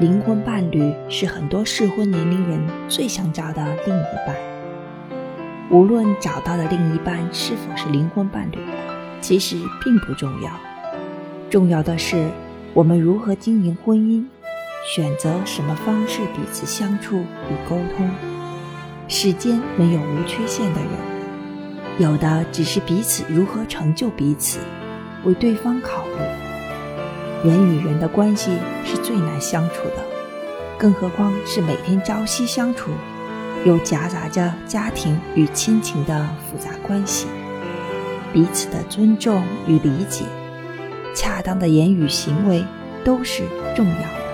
灵魂伴侣是很多适婚年龄人最想找的另一半。无论找到的另一半是否是灵魂伴侣，其实并不重要。重要的是我们如何经营婚姻，选择什么方式彼此相处与沟通。世间没有无缺陷的人，有的只是彼此如何成就彼此，为对方考虑。人与人的关系是最难相处的，更何况是每天朝夕相处，又夹杂着家庭与亲情的复杂关系。彼此的尊重与理解，恰当的言语行为都是重要的。